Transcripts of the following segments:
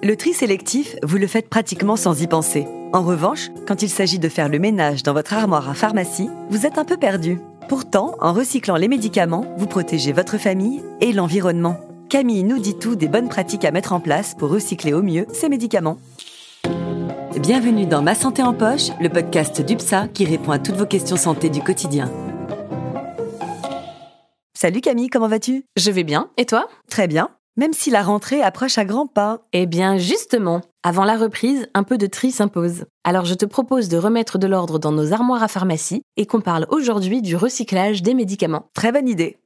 Le tri sélectif, vous le faites pratiquement sans y penser. En revanche, quand il s'agit de faire le ménage dans votre armoire à pharmacie, vous êtes un peu perdu. Pourtant, en recyclant les médicaments, vous protégez votre famille et l'environnement. Camille nous dit tout des bonnes pratiques à mettre en place pour recycler au mieux ces médicaments. Bienvenue dans Ma Santé en Poche, le podcast d'UPSA qui répond à toutes vos questions santé du quotidien. Salut Camille, comment vas-tu? Je vais bien, et toi? Très bien, même si la rentrée approche à grands pas. Eh bien justement, avant la reprise, un peu de tri s'impose. Alors je te propose de remettre de l'ordre dans nos armoires à pharmacie et qu'on parle aujourd'hui du recyclage des médicaments. Très bonne idée.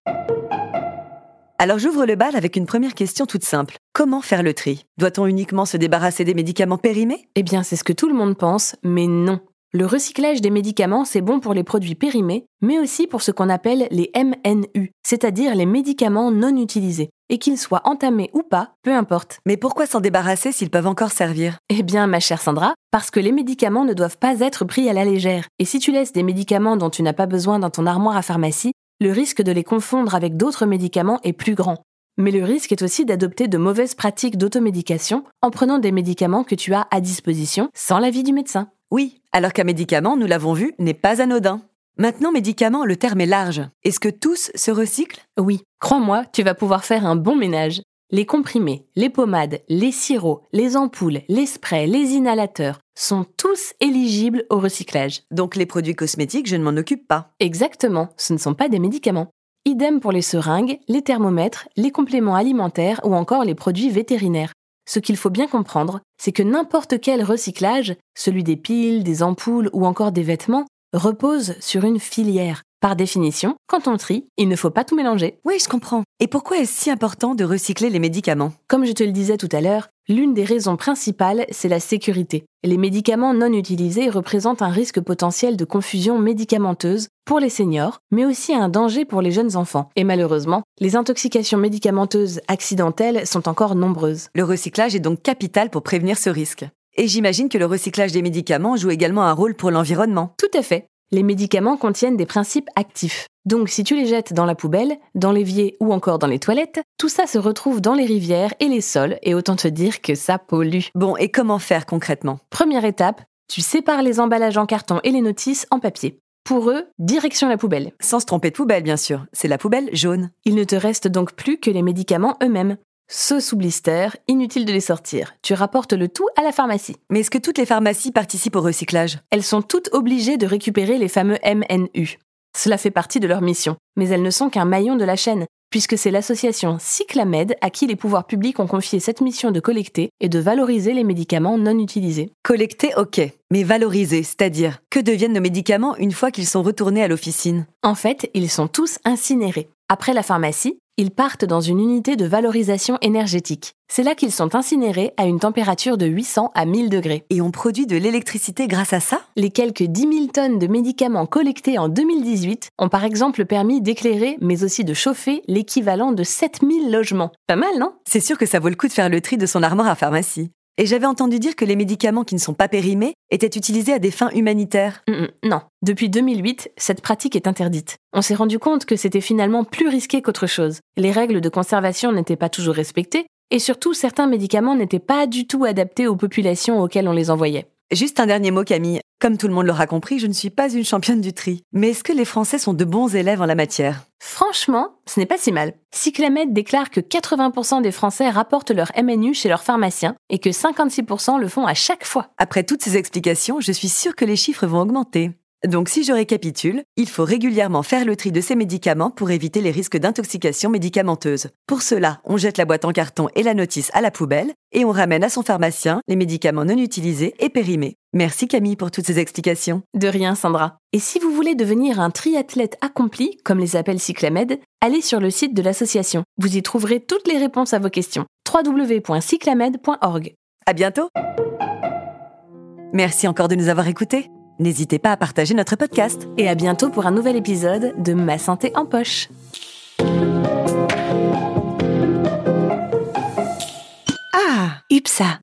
Alors j'ouvre le bal avec une première question toute simple. Comment faire le tri? Doit-on uniquement se débarrasser des médicaments périmés? Eh bien c'est ce que tout le monde pense, mais non. Le recyclage des médicaments, c'est bon pour les produits périmés, mais aussi pour ce qu'on appelle les MNU, c'est-à-dire les médicaments non utilisés. Et qu'ils soient entamés ou pas, peu importe. Mais pourquoi s'en débarrasser s'ils peuvent encore servir? Eh bien, ma chère Sandra, parce que les médicaments ne doivent pas être pris à la légère. Et si tu laisses des médicaments dont tu n'as pas besoin dans ton armoire à pharmacie, le risque de les confondre avec d'autres médicaments est plus grand. Mais le risque est aussi d'adopter de mauvaises pratiques d'automédication en prenant des médicaments que tu as à disposition sans l'avis du médecin. Oui, alors qu'un médicament, nous l'avons vu, n'est pas anodin. Maintenant, médicament, le terme est large. Est-ce que tous se recyclent? Oui, crois-moi, tu vas pouvoir faire un bon ménage. Les comprimés, les pommades, les sirops, les ampoules, les sprays, les inhalateurs sont tous éligibles au recyclage. Donc les produits cosmétiques, je ne m'en occupe pas. Exactement, ce ne sont pas des médicaments. Idem pour les seringues, les thermomètres, les compléments alimentaires ou encore les produits vétérinaires. Ce qu'il faut bien comprendre, c'est que n'importe quel recyclage, celui des piles, des ampoules ou encore des vêtements, repose sur une filière. Par définition, quand on trie, il ne faut pas tout mélanger. Oui, je comprends. Et pourquoi est-ce si important de recycler les médicaments? Comme je te le disais tout à l'heure, l'une des raisons principales, c'est la sécurité. Les médicaments non utilisés représentent un risque potentiel de confusion médicamenteuse pour les seniors, mais aussi un danger pour les jeunes enfants. Et malheureusement, les intoxications médicamenteuses accidentelles sont encore nombreuses. Le recyclage est donc capital pour prévenir ce risque. Et j'imagine que le recyclage des médicaments joue également un rôle pour l'environnement. Tout à fait les médicaments contiennent des principes actifs. Donc si tu les jettes dans la poubelle, dans l'évier ou encore dans les toilettes, tout ça se retrouve dans les rivières et les sols, et autant te dire que ça pollue. Bon, et comment faire concrètement? Première étape, tu sépares les emballages en carton et les notices en papier. Pour eux, direction la poubelle. Sans se tromper de poubelle, bien sûr. C'est la poubelle jaune. Il ne te reste donc plus que les médicaments eux-mêmes. Ceux sous blister, inutile de les sortir. Tu rapportes le tout à la pharmacie. Mais est-ce que toutes les pharmacies participent au recyclage? Elles sont toutes obligées de récupérer les fameux MNU. Cela fait partie de leur mission, mais elles ne sont qu'un maillon de la chaîne, puisque c'est l'association Cyclamed à qui les pouvoirs publics ont confié cette mission de collecter et de valoriser les médicaments non utilisés. Collecter, ok, mais valoriser, c'est-à-dire que deviennent nos médicaments une fois qu'ils sont retournés à l'officine? En fait, ils sont tous incinérés. Après la pharmacie, ils partent dans une unité de valorisation énergétique. C'est là qu'ils sont incinérés à une température de 800 à 1000 degrés. Et on produit de l'électricité grâce à ça? Les quelques 10 000 tonnes de médicaments collectés en 2018 ont par exemple permis d'éclairer, mais aussi de chauffer, l'équivalent de 7000 logements. Pas mal, non? C'est sûr que ça vaut le coup de faire le tri de son armoire à pharmacie. Et j'avais entendu dire que les médicaments qui ne sont pas périmés étaient utilisés à des fins humanitaires. Mm, mm, non, depuis 2008, cette pratique est interdite. On s'est rendu compte que c'était finalement plus risqué qu'autre chose. Les règles de conservation n'étaient pas toujours respectées, et surtout certains médicaments n'étaient pas du tout adaptés aux populations auxquelles on les envoyait. Juste un dernier mot, Camille. Comme tout le monde l'aura compris, je ne suis pas une championne du tri. Mais est-ce que les Français sont de bons élèves en la matière? Franchement, ce n'est pas si mal. Cyclamed déclare que 80% des Français rapportent leur MNU chez leur pharmacien et que 56% le font à chaque fois. Après toutes ces explications, je suis sûre que les chiffres vont augmenter. Donc si je récapitule, il faut régulièrement faire le tri de ces médicaments pour éviter les risques d'intoxication médicamenteuse. Pour cela, on jette la boîte en carton et la notice à la poubelle et on ramène à son pharmacien les médicaments non utilisés et périmés. Merci Camille pour toutes ces explications. De rien Sandra. Et si vous voulez devenir un triathlète accompli, comme les appelle Cyclamed, allez sur le site de l'association. Vous y trouverez toutes les réponses à vos questions. www.cyclamed.org. À bientôt. Merci encore de nous avoir écoutés. N'hésitez pas à partager notre podcast. Et à bientôt pour un nouvel épisode de Ma santé en poche. Ah, UPSA.